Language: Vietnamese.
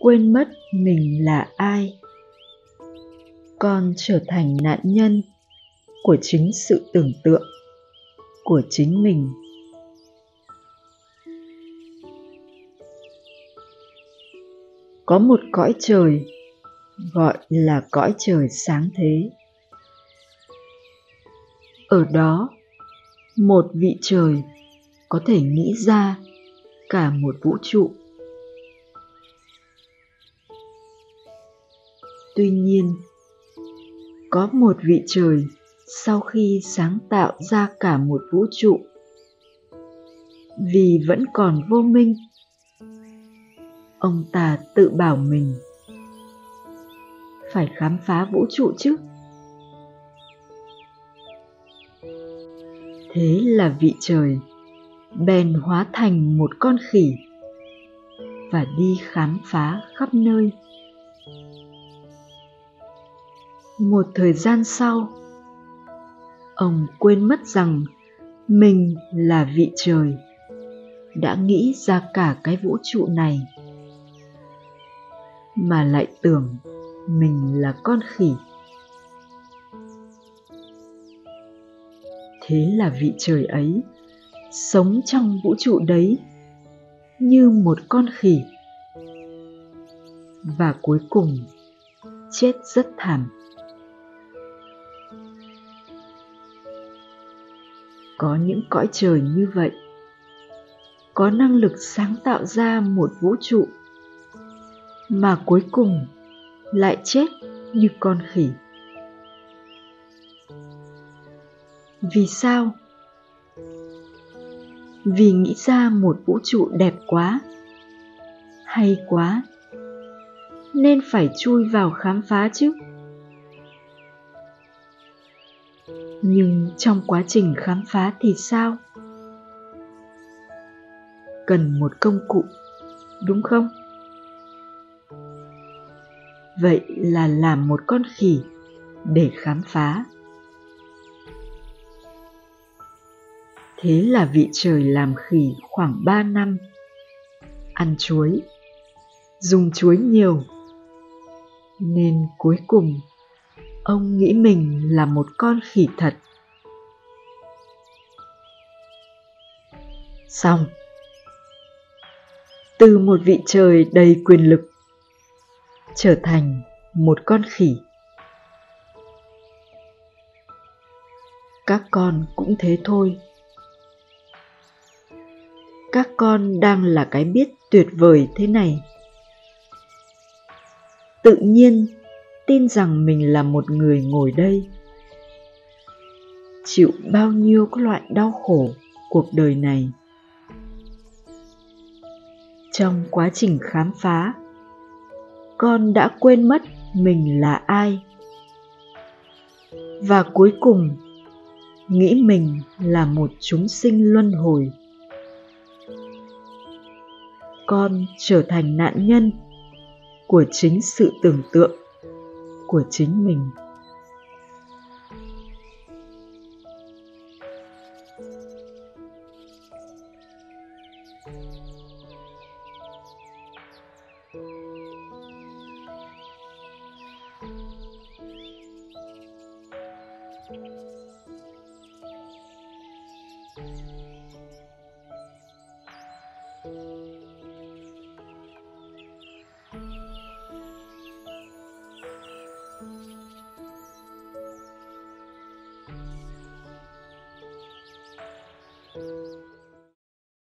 quên mất mình là ai. Con trở thành nạn nhân của chính sự tưởng tượng của chính mình. Có một cõi trời gọi là cõi trời sáng thế. Ở đó, một vị trời có thể nghĩ ra cả một vũ trụ. Tuy nhiên, có một vị trời sau khi sáng tạo ra cả một vũ trụ, vì vẫn còn vô minh, ông ta tự bảo mình phải khám phá vũ trụ chứ. Thế là vị trời bèn hóa thành một con khỉ và đi khám phá khắp nơi một thời gian sau, ông quên mất rằng mình là vị trời, đã nghĩ ra cả cái vũ trụ này, mà lại tưởng mình là con khỉ. Thế là vị trời ấy sống trong vũ trụ đấy như một con khỉ, và cuối cùng chết rất thảm. Có những cõi trời như vậy. Có năng lực sáng tạo ra một vũ trụ, mà cuối cùng lại chết như con khỉ. Vì sao? Vì nghĩ ra một vũ trụ đẹp quá, hay quá, nên phải chui vào khám phá chứ? Nhưng trong quá trình khám phá thì sao? Cần một công cụ, đúng không? Vậy là làm một con khỉ để khám phá. Thế là vị trời làm khỉ khoảng ba năm. Ăn chuối, dùng chuối nhiều. Nên cuối cùng ông nghĩ mình là một con khỉ thật. Xong. Từ một vị trời đầy quyền lực, trở thành một con khỉ. Các con cũng thế thôi. Các con đang là cái biết tuyệt vời thế này. Tự nhiên tin rằng mình là một người ngồi đây. Chịu bao nhiêu các loại đau khổ cuộc đời này. Trong quá trình khám phá, con đã quên mất mình là ai. Và cuối cùng, nghĩ mình là một chúng sinh luân hồi. Con trở thành nạn nhân của chính sự tưởng tượng của chính mình.